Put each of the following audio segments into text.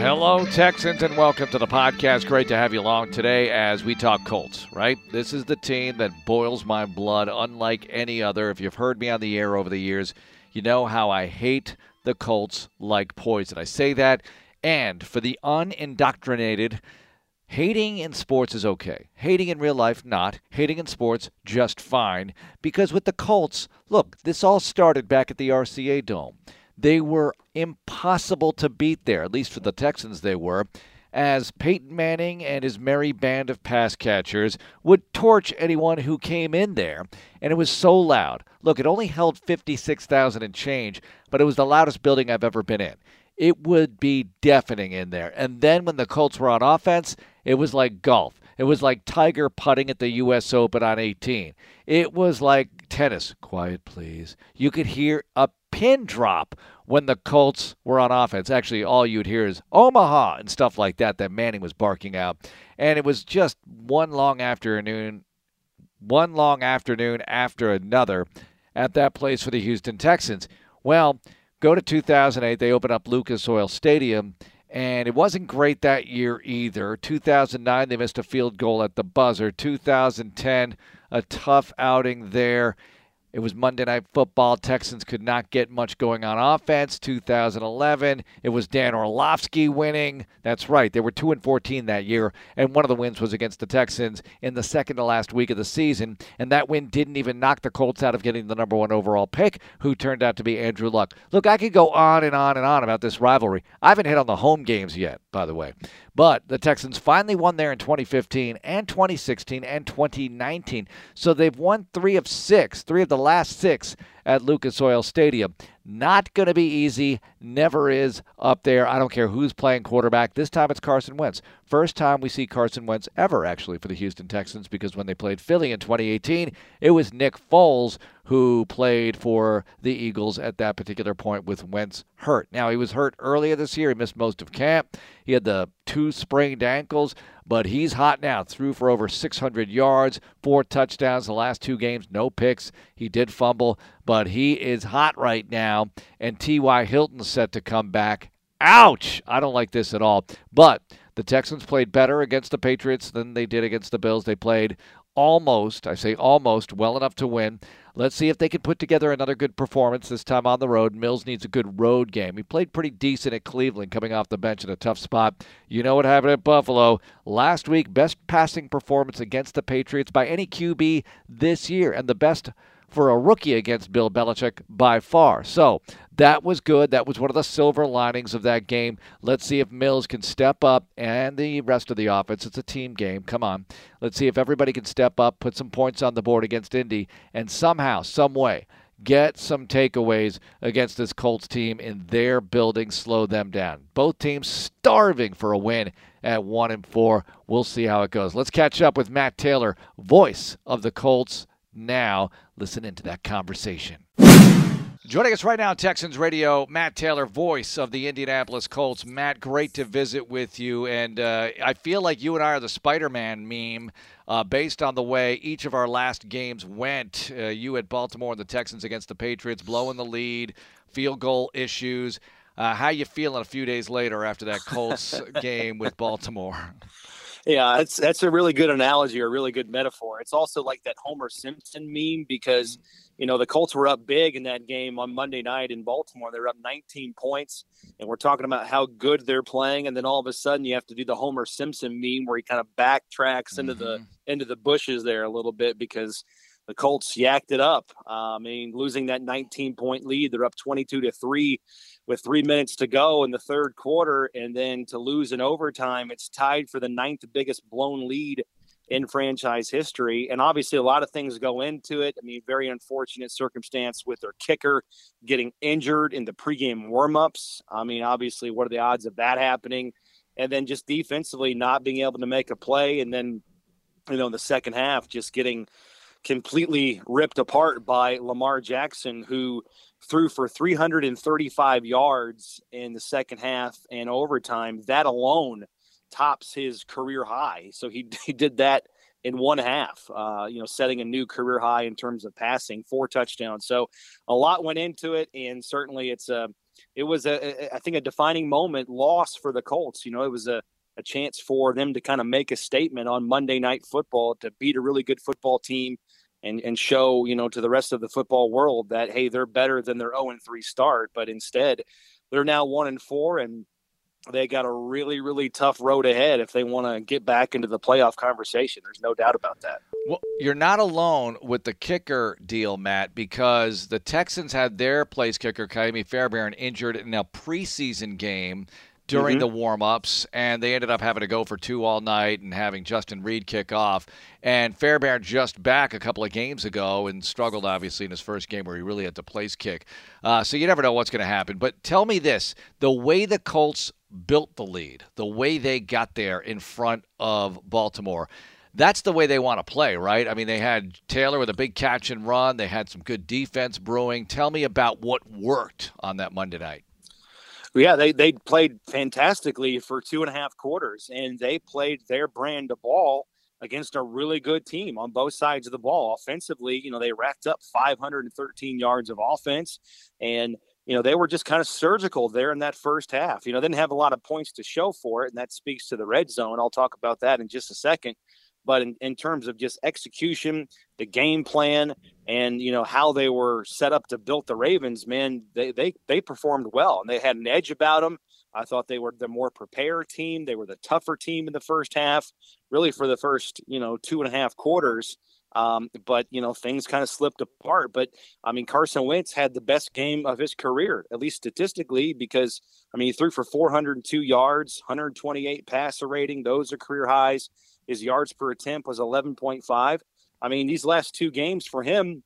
Hello, Texans, and welcome to the podcast. Great to have you along today as we talk Colts, right? This is the team that boils my blood unlike any other. If you've heard me on the air over the years, you know how I hate the Colts like poison. I say that, and for the unindoctrinated, hating in sports is okay. Hating in real life, not. Hating in sports, just fine. Because with the Colts, look, this all started back at the RCA Dome. They were impossible to beat there, at least for the Texans, they were, as Peyton Manning and his merry band of pass catchers would torch anyone who came in there. And it was so loud. Look, it only held 56,000 and change, but it was the loudest building I've ever been in. It would be deafening in there. And then when the Colts were on offense, it was like golf. It was like Tiger putting at the U.S. Open on 18. It was like tennis. Quiet, please. You could hear a pin drop when the Colts were on offense. Actually, all you'd hear is Omaha and stuff like that that Manning was barking out. And it was just one long afternoon, one long afternoon after another at that place for the Houston Texans. Well, go to 2008, they opened up Lucas Oil Stadium. And it wasn't great that year either. 2009, they missed a field goal at the buzzer. 2010, a tough outing there. It was Monday Night Football. Texans could not get much going on offense. 2011, it was Dan Orlovsky winning. That's right. They were 2 and 14 that year, and one of the wins was against the Texans in the second to last week of the season. And that win didn't even knock the Colts out of getting the number one overall pick, who turned out to be Andrew Luck. Look, I could go on and on and on about this rivalry. I haven't hit on the home games yet, by the way. But the Texans finally won there in 2015 and 2016 and 2019. So they've won three of six, three of the last six at Lucas Oil Stadium. Not going to be easy. Never is up there. I don't care who's playing quarterback. This time it's Carson Wentz. First time we see Carson Wentz ever, actually, for the Houston Texans because when they played Philly in 2018, it was Nick Foles who played for the Eagles at that particular point with Wentz hurt. Now, he was hurt earlier this year. He missed most of camp. He had the two sprained ankles, but he's hot now. Threw for over 600 yards, four touchdowns the last two games, no picks. He did fumble, but he is hot right now. And T.Y. Hilton's set to come back. Ouch! I don't like this at all. But the Texans played better against the Patriots than they did against the Bills. They played almost, I say almost, well enough to win. Let's see if they can put together another good performance this time on the road. Mills needs a good road game. He played pretty decent at Cleveland coming off the bench in a tough spot. You know what happened at Buffalo. Last week, best passing performance against the Patriots by any QB this year, and the best for a rookie against Bill Belichick by far. So that was good. That was one of the silver linings of that game. Let's see if Mills can step up and the rest of the offense. It's a team game. Come on. Let's see if everybody can step up, put some points on the board against Indy, and somehow, some way, get some takeaways against this Colts team in their building, slow them down. Both teams starving for a win at one and four. We'll see how it goes. Let's catch up with Matt Taylor, voice of the Colts now. Listen into that conversation. Joining us right now, Texans Radio, Matt Taylor, voice of the Indianapolis Colts. Matt, great to visit with you. And uh, I feel like you and I are the Spider Man meme uh, based on the way each of our last games went. Uh, you at Baltimore and the Texans against the Patriots, blowing the lead, field goal issues. Uh, how you feeling a few days later after that Colts game with Baltimore? Yeah, that's that's a really good analogy or a really good metaphor. It's also like that Homer Simpson meme because you know the Colts were up big in that game on Monday night in Baltimore. They were up 19 points, and we're talking about how good they're playing, and then all of a sudden you have to do the Homer Simpson meme where he kind of backtracks mm-hmm. into the mm-hmm. into the bushes there a little bit because the Colts yacked it up. Uh, I mean, losing that 19 point lead, they're up 22 to three with three minutes to go in the third quarter, and then to lose in overtime, it's tied for the ninth biggest blown lead in franchise history. And obviously, a lot of things go into it. I mean, very unfortunate circumstance with their kicker getting injured in the pregame warmups. I mean, obviously, what are the odds of that happening? And then just defensively not being able to make a play, and then you know, in the second half, just getting completely ripped apart by Lamar Jackson, who threw for 335 yards in the second half and overtime. That alone tops his career high. So he, he did that in one half, uh, you know, setting a new career high in terms of passing, four touchdowns. So a lot went into it, and certainly it's a it was a, I think, a defining moment loss for the Colts. You know, it was a, a chance for them to kind of make a statement on Monday Night Football to beat a really good football team and and show you know to the rest of the football world that hey they're better than their 0 and 3 start but instead they're now 1 and 4 and they got a really really tough road ahead if they want to get back into the playoff conversation. There's no doubt about that. Well you're not alone with the kicker deal matt because the texans had their place kicker Ka'imi fairbairn injured in a preseason game during mm-hmm. the warm-ups, and they ended up having to go for two all night and having Justin Reid kick off. And Fairbairn just back a couple of games ago and struggled obviously in his first game where he really had to place kick. Uh, so you never know what's going to happen. But tell me this: the way the Colts built the lead, the way they got there in front of Baltimore. That's the way they want to play, right? I mean, they had Taylor with a big catch and run. They had some good defense brewing. Tell me about what worked on that Monday night yeah, they they played fantastically for two and a half quarters, and they played their brand of ball against a really good team on both sides of the ball. Offensively, you know, they racked up 513 yards of offense, and you know they were just kind of surgical there in that first half. You know, they didn't have a lot of points to show for it, and that speaks to the red zone. I'll talk about that in just a second. But in, in terms of just execution, the game plan, and you know how they were set up to build the Ravens, man, they they they performed well and they had an edge about them. I thought they were the more prepared team. They were the tougher team in the first half, really for the first you know two and a half quarters. Um, but you know things kind of slipped apart. But I mean Carson Wentz had the best game of his career, at least statistically, because I mean he threw for 402 yards, 128 passer rating. Those are career highs. His yards per attempt was 11.5. I mean, these last two games for him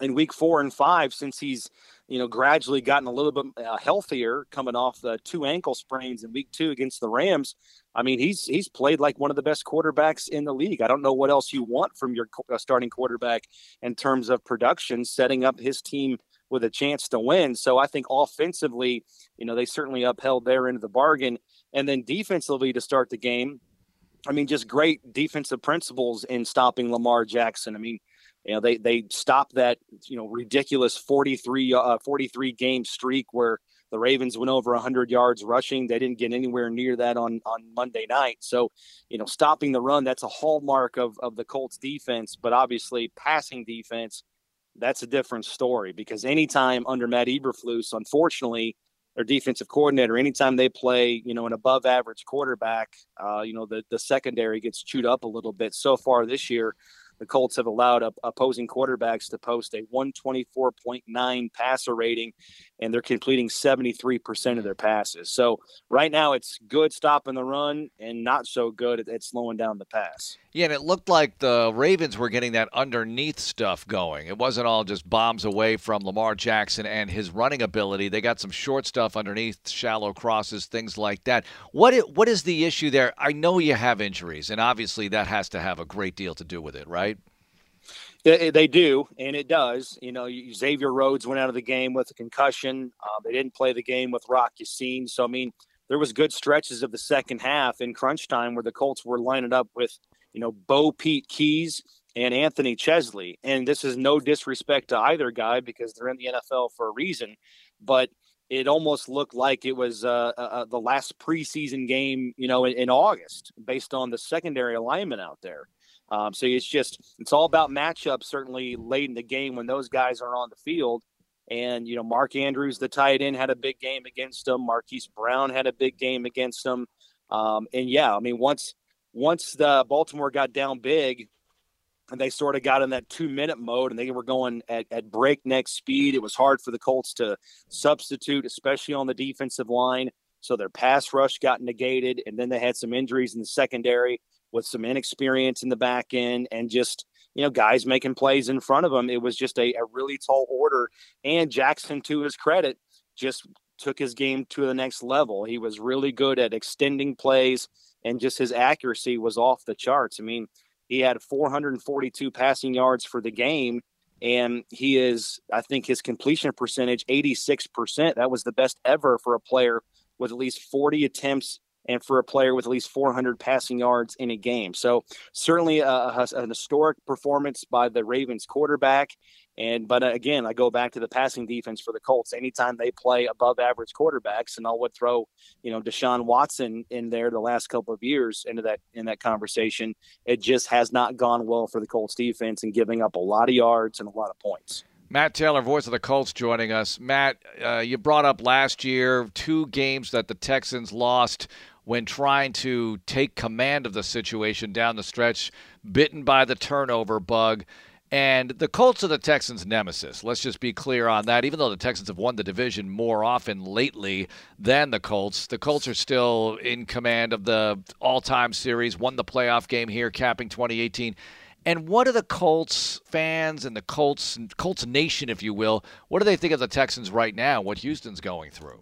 in week four and five, since he's you know gradually gotten a little bit uh, healthier, coming off the two ankle sprains in week two against the Rams. I mean, he's he's played like one of the best quarterbacks in the league. I don't know what else you want from your uh, starting quarterback in terms of production, setting up his team with a chance to win. So I think offensively, you know, they certainly upheld their end of the bargain. And then defensively to start the game, I mean, just great defensive principles in stopping Lamar Jackson. I mean, you know, they they stopped that you know ridiculous 43 uh, 43 game streak where the Ravens went over 100 yards rushing. They didn't get anywhere near that on on Monday night. So, you know, stopping the run that's a hallmark of of the Colts defense, but obviously passing defense that's a different story because anytime under Matt Eberflus, unfortunately, their defensive coordinator, anytime they play, you know, an above average quarterback, uh, you know, the, the secondary gets chewed up a little bit. So far this year, the Colts have allowed opposing quarterbacks to post a 124.9 passer rating, and they're completing 73% of their passes. So right now, it's good stopping the run and not so good at, at slowing down the pass. Yeah, and it looked like the Ravens were getting that underneath stuff going. It wasn't all just bombs away from Lamar Jackson and his running ability. They got some short stuff underneath, shallow crosses, things like that. What is, what is the issue there? I know you have injuries, and obviously that has to have a great deal to do with it, right? They do, and it does. You know, Xavier Rhodes went out of the game with a concussion. Uh, they didn't play the game with Rock Ya-Sin. So, I mean, there was good stretches of the second half in crunch time where the Colts were lining up with, you know, BoPete Keyes and Anthony Chesley. And this is no disrespect to either guy because they're in the NFL for a reason. But it almost looked like it was uh, uh, uh, the last preseason game, you know, in, in August based on the secondary alignment out there. Um, so it's just it's all about matchups. Certainly late in the game when those guys are on the field, and you know Mark Andrews, the tight end, had a big game against them. Marquise Brown had a big game against them. Um, and yeah, I mean once once the Baltimore got down big, and they sort of got in that two minute mode, and they were going at, at breakneck speed. It was hard for the Colts to substitute, especially on the defensive line. So their pass rush got negated, and then they had some injuries in the secondary with some inexperience in the back end and just you know guys making plays in front of them it was just a, a really tall order. And jackson to his credit just took his game to the next level. He was really good at extending plays and just his accuracy was off the charts. I mean he had 442 passing yards for the game and he is i think his completion percentage 86% that was the best ever for a player with at least 40 attempts and for a player with at least 400 passing yards in a game. So certainly a, a, an historic performance by the Ravens quarterback. And but uh, again, I go back to the passing defense for the Colts. Anytime they play above average quarterbacks, and I would throw, you know, Deshaun Watson in there the last couple of years into that in that conversation. It just has not gone well for the Colts defense and giving up a lot of yards and a lot of points. Matt Taylor, voice of the Colts, joining us. Matt, uh, you brought up last year two games that the Texans lost when trying to take command of the situation down the stretch, bitten by the turnover bug. And the Colts are the Texans' nemesis. Let's just be clear on that. Even though the Texans have won the division more often lately than the Colts, the Colts are still in command of the all time series, won the playoff game here, capping 2018. And what do the Colts fans and the Colts, Colts Nation, if you will, what do they think of the Texans right now, what Houston's going through?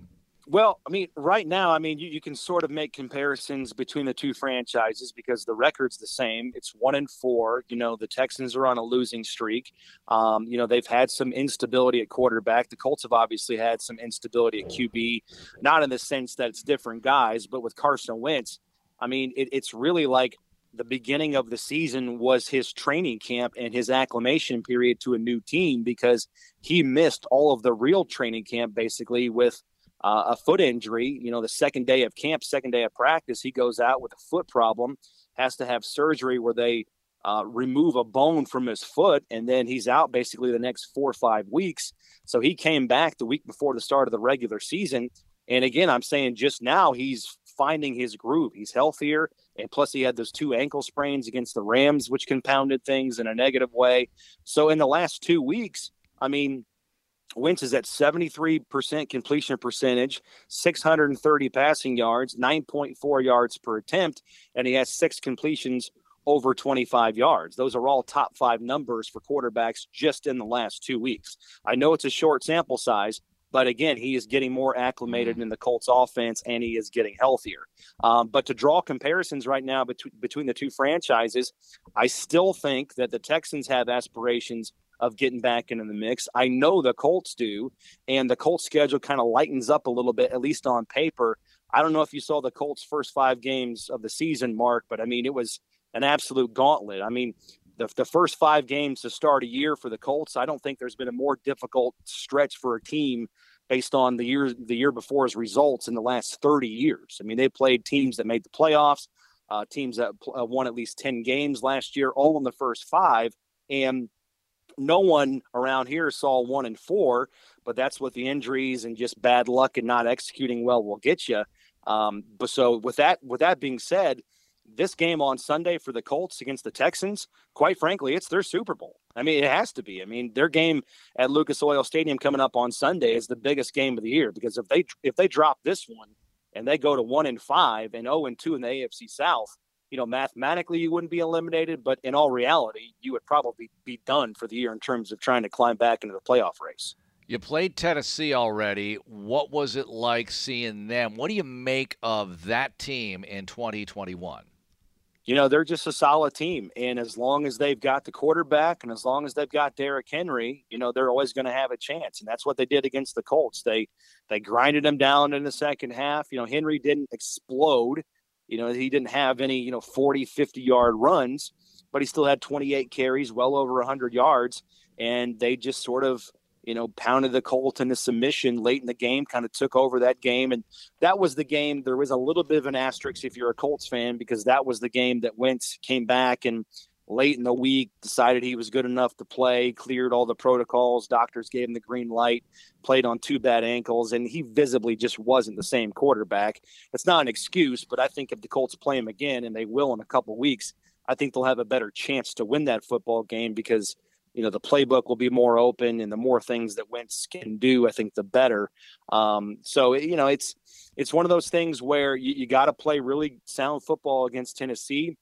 Well, I mean, right now, I mean, you, you, can sort of make comparisons between the two franchises because the record's the same. It's one and four. You know, the Texans are on a losing streak. Um, you know, they've had some instability at quarterback. The Colts have obviously had some instability at QB, not in the sense that it's different guys, but with Carson Wentz, I mean, it, it's really like the beginning of the season was his training camp and his acclimation period to a new team because he missed all of the real training camp basically with – uh, a foot injury. You know, the second day of camp, second day of practice, he goes out with a foot problem, has to have surgery where they uh, remove a bone from his foot, and then he's out basically the next four or five weeks. So he came back the week before the start of the regular season. And again, I'm saying just now he's finding his groove. He's healthier. And plus, he had those two ankle sprains against the Rams, which compounded things in a negative way. So, in the last two weeks, I mean, Wentz is at 73% completion percentage, 630 passing yards, 9.4 yards per attempt, and he has six completions over 25 yards. Those are all top five numbers for quarterbacks just in the last two weeks. I know it's a short sample size, but again, he is getting more acclimated mm. in the Colts offense and he is getting healthier. Um, but to draw comparisons right now between, between the two franchises, I still think that the Texans have aspirations of getting back into the mix. I know the Colts do, and the Colts schedule kind of lightens up a little bit, at least on paper. I don't know if you saw the Colts' first five games of the season, Mark, but I mean, it was an absolute gauntlet. I mean, the, the first five games to start a year for the Colts, I don't think there's been a more difficult stretch for a team based on the year the year before's results in the last 30 years. I mean, they played teams that made the playoffs, uh, teams that uh, won at least 10 games last year, all in the first five. And no one around here saw one and four, but that's what the injuries and just bad luck and not executing well will get you. Um, but so with that, with that being said, this game on Sunday for the Colts against the Texans, quite frankly, it's their Super Bowl. I mean, it has to be. I mean, their game at Lucas Oil Stadium coming up on Sunday is the biggest game of the year because if they if they drop this one and they go to one and five and zero oh and two in the AFC South, you know, mathematically you wouldn't be eliminated, but in all reality, you would probably be done for the year in terms of trying to climb back into the playoff race. You played Tennessee already. What was it like seeing them? What do you make of that team in 2021? You know, they're just a solid team. And as long as they've got the quarterback and as long as they've got Derrick Henry, you know, they're always going to have a chance. And that's what they did against the Colts. They they grinded them down in the second half. You know, Henry didn't explode you know, he didn't have any, you know, 40, 50 yard runs, but he still had 28 carries, well over 100 yards. And they just sort of, you know, pounded the Colt into submission late in the game, kind of took over that game. And that was the game. There was a little bit of an asterisk if you're a Colts fan, because that was the game that Wentz came back and late in the week, decided he was good enough to play, cleared all the protocols. Doctors gave him the green light, played on two bad ankles, and he visibly just wasn't the same quarterback. It's not an excuse, but I think if the Colts play him again, and they will in a couple weeks, I think they'll have a better chance to win that football game because you know the playbook will be more open and the more things that Wentz can do, I think the better. Um, so you know it's it's one of those things where you, you got to play really sound football against Tennessee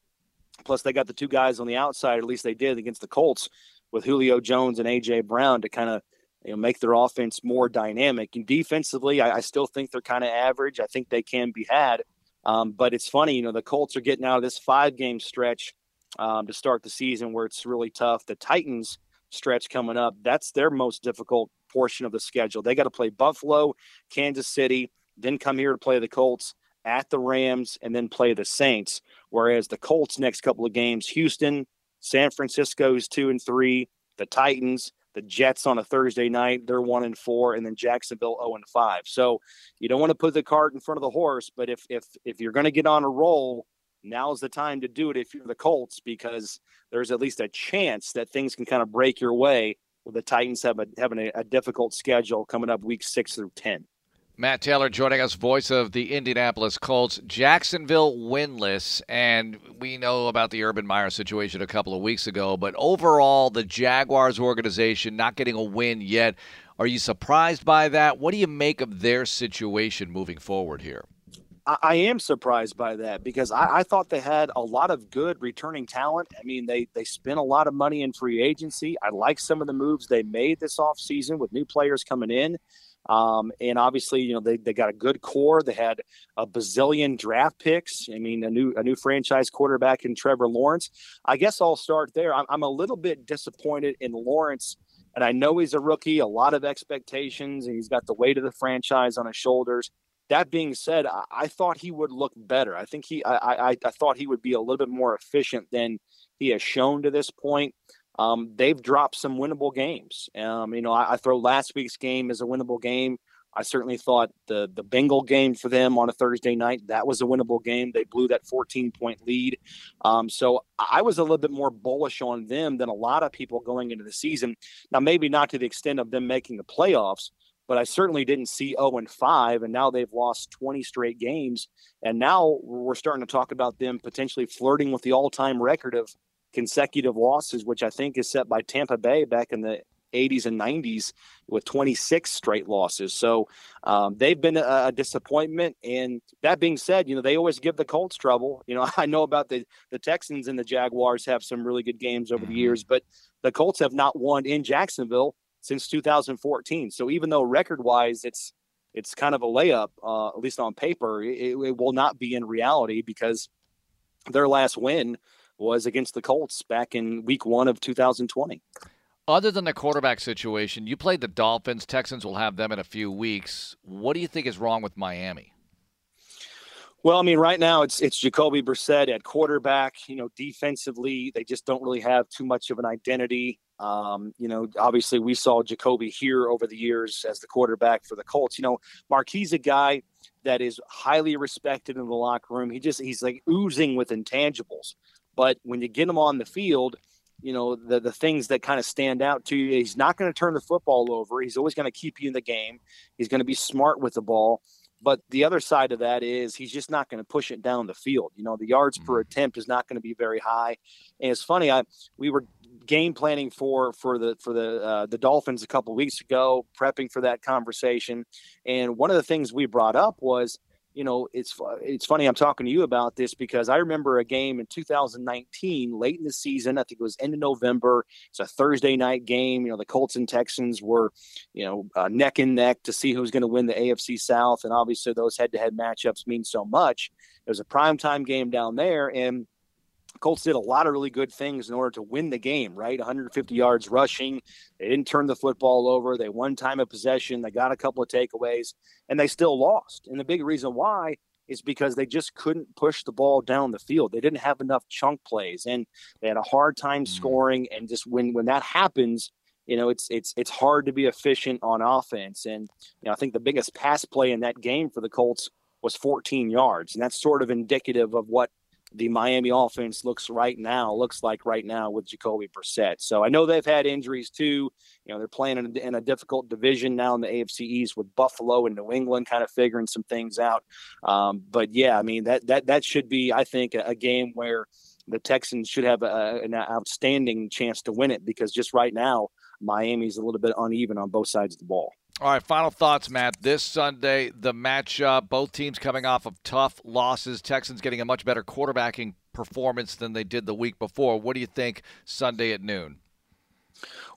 Plus, they got the two guys on the outside, at least they did against the Colts, with Julio Jones and AJ Brown to kind of you know make their offense more dynamic. And defensively, I, I still think they're kind of average. I think they can be had. Um, but it's funny, you know, the Colts are getting out of this five game stretch um, to start the season where it's really tough. The Titans stretch coming up, that's their most difficult portion of the schedule. They got to play Buffalo, Kansas City, then come here to play the Colts at the Rams, and then play the Saints. Whereas the Colts next couple of games, Houston, San Francisco's two and three, the Titans, the Jets on a Thursday night, they're one and four, and then Jacksonville 0 and five. So you don't want to put the cart in front of the horse, but if if if you're going to get on a roll, now's the time to do it if you're the Colts because there's at least a chance that things can kind of break your way with the Titans have a, having a, a difficult schedule coming up week six through ten. Matt Taylor joining us, voice of the Indianapolis Colts. Jacksonville winless, and we know about the Urban Meyer situation a couple of weeks ago, but overall, the Jaguars organization not getting a win yet. Are you surprised by that? What do you make of their situation moving forward here? I, am surprised by that because I, I, thought they had a lot of good returning talent. I mean, they they spent a lot of money in free agency. I like some of the moves they made this offseason with new players coming in. Um, and obviously, you know, they, they got a good core. They had a bazillion draft picks. I mean, a new a new franchise quarterback in Trevor Lawrence. I guess I'll start there. I'm, I'm a little bit disappointed in Lawrence. And I know he's a rookie, a lot of expectations, and he's got the weight of the franchise on his shoulders. That being said, I, I thought he would look better. I think he, I, I, I thought he would be a little bit more efficient than he has shown to this point um, they've dropped some winnable games. Um, you know, I, I, throw last week's game as a winnable game. I certainly thought the the Bengal game for them on a Thursday night that was a winnable game. They blew that 14 point lead. Um, so I was a little bit more bullish on them than a lot of people going into the season. Now, maybe not to the extent of them making the playoffs, but I certainly didn't see 0 and 5, and now they've lost 20 straight games. And now we're starting to talk about them potentially flirting with the all time record of consecutive losses, which I think is set by Tampa Bay back in the 80s and 90s with 26 straight losses. So um, they've been a, a, disappointment. And that being said, you know, they always give the Colts trouble. You know, I know about the, the Texans and the Jaguars have some really good games over the mm-hmm. years, but the Colts have not won in Jacksonville since 2014. So even though record wise, it's, it's kind of a layup, uh, at least on paper, it, it will not be in reality because their last win was against the Colts back in week one of 2020. Other than the quarterback situation, you played the Dolphins. Texans will have them in a few weeks. What do you think is wrong with Miami? Well, I mean, right now it's it's Jacoby Brissett at quarterback. You know, defensively, they just don't really have too much of an identity. Um, you know, obviously, we saw Jacoby here over the years as the quarterback for the Colts. You know, Marquis a guy that is highly respected in the locker room. He just he's like oozing with intangibles. But when you get him on the field, you know the the things that kind of stand out to you. He's not going to turn the football over. He's always going to keep you in the game. He's going to be smart with the ball. But the other side of that is he's just not going to push it down the field. You know, the yards per mm-hmm. attempt is not going to be very high. And it's funny, I we were game planning for for the for the uh, the Dolphins a couple weeks ago, prepping for that conversation. And one of the things we brought up was you know, it's it's funny I'm talking to you about this because I remember a game in 2019, late in the season. I think it was end of November. It's a Thursday night game. You know, the Colts and Texans were, you know, uh, neck and neck to see who's going to win the AFC South, and obviously those head-to-head matchups mean so much. It was a primetime game down there, and Colts did a lot of really good things in order to win the game, right? 150 yards rushing. They didn't turn the football over. They won time of possession. They got a couple of takeaways, and they still lost. And the big reason why is because they just couldn't push the ball down the field. They didn't have enough chunk plays, and they had a hard time mm. scoring. And just when when that happens, you know, it's it's it's hard to be efficient on offense. And you know, I think the biggest pass play in that game for the Colts was 14 yards, and that's sort of indicative of what the Miami offense looks right now, looks like right now with Jacoby Brissett. So I know they've had injuries too. You know, they're playing in a, in a, difficult division now in the AFC East with Buffalo and New England kind of figuring some things out. Um, but yeah, I mean, that, that, that should be, I think, a, a game where the Texans should have a, an outstanding chance to win it because just right now, Miami's a little bit uneven on both sides of the ball. All right, final thoughts, Matt. This Sunday, the matchup, both teams coming off of tough losses. Texans getting a much better quarterbacking performance than they did the week before. What do you think Sunday at noon?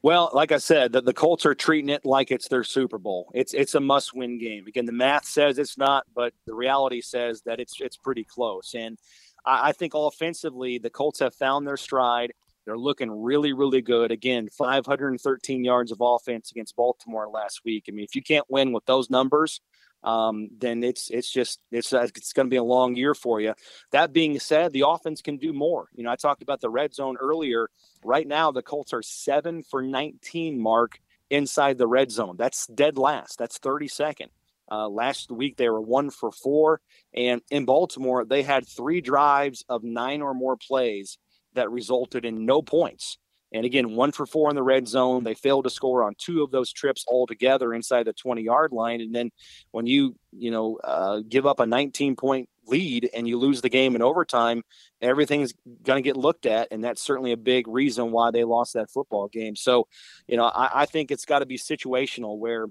Well, like I said, the, the Colts are treating it like it's their Super Bowl. It's it's a must win game. Again, the math says it's not, but the reality says that it's it's pretty close. And I, I think offensively, the Colts have found their stride. They're looking really, really good. Again, 513 yards of offense against Baltimore last week. I mean, if you can't win with those numbers, um, then it's it's just it's it's going to be a long year for you. That being said, the offense can do more. You know, I talked about the red zone earlier. Right now, the Colts are seven for 19 mark inside the red zone. That's dead last. That's 32nd. Uh, last week they were one for four, and in Baltimore they had three drives of nine or more plays that resulted in no points. And again, one for four in the red zone. They failed to score on two of those trips altogether inside the 20 yard line. And then when you, you know, uh, give up a 19 point lead and you lose the game in overtime, everything's going to get looked at. And that's certainly a big reason why they lost that football game. So, you know, I, I think it's got to be situational where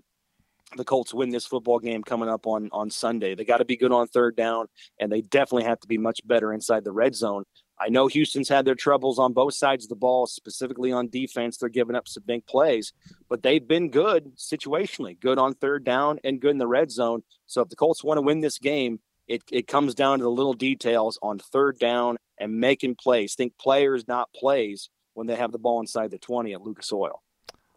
the Colts win this football game coming up on on Sunday. They got to be good on third down, and they definitely have to be much better inside the red zone. I know Houston's had their troubles on both sides of the ball, specifically on defense. They're giving up some big plays, but they've been good situationally, good on third down and good in the red zone. So if the Colts want to win this game, it, it comes down to the little details on third down and making plays. Think players, not plays, when they have the ball inside the 20 at Lucas Oil.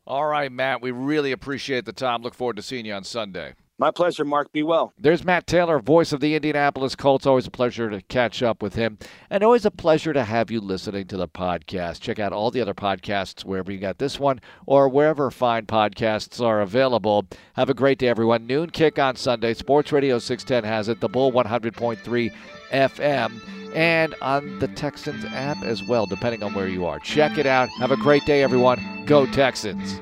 All right, Matt. We really appreciate the time. Look forward to seeing you on Sunday. My pleasure, Mark. Be well. There's Matt Taylor, voice of the Indianapolis Colts. Always a pleasure to catch up with him, and always a pleasure to have you listening to the podcast. Check out all the other podcasts wherever you got this one or wherever fine podcasts are available. Have a great day, everyone. Noon kick on Sunday. Sports Radio 610 has it. The Bull 100.3 FM and on the Texans app as well, depending on where you are. Check it out. Have a great day, everyone. Go Texans.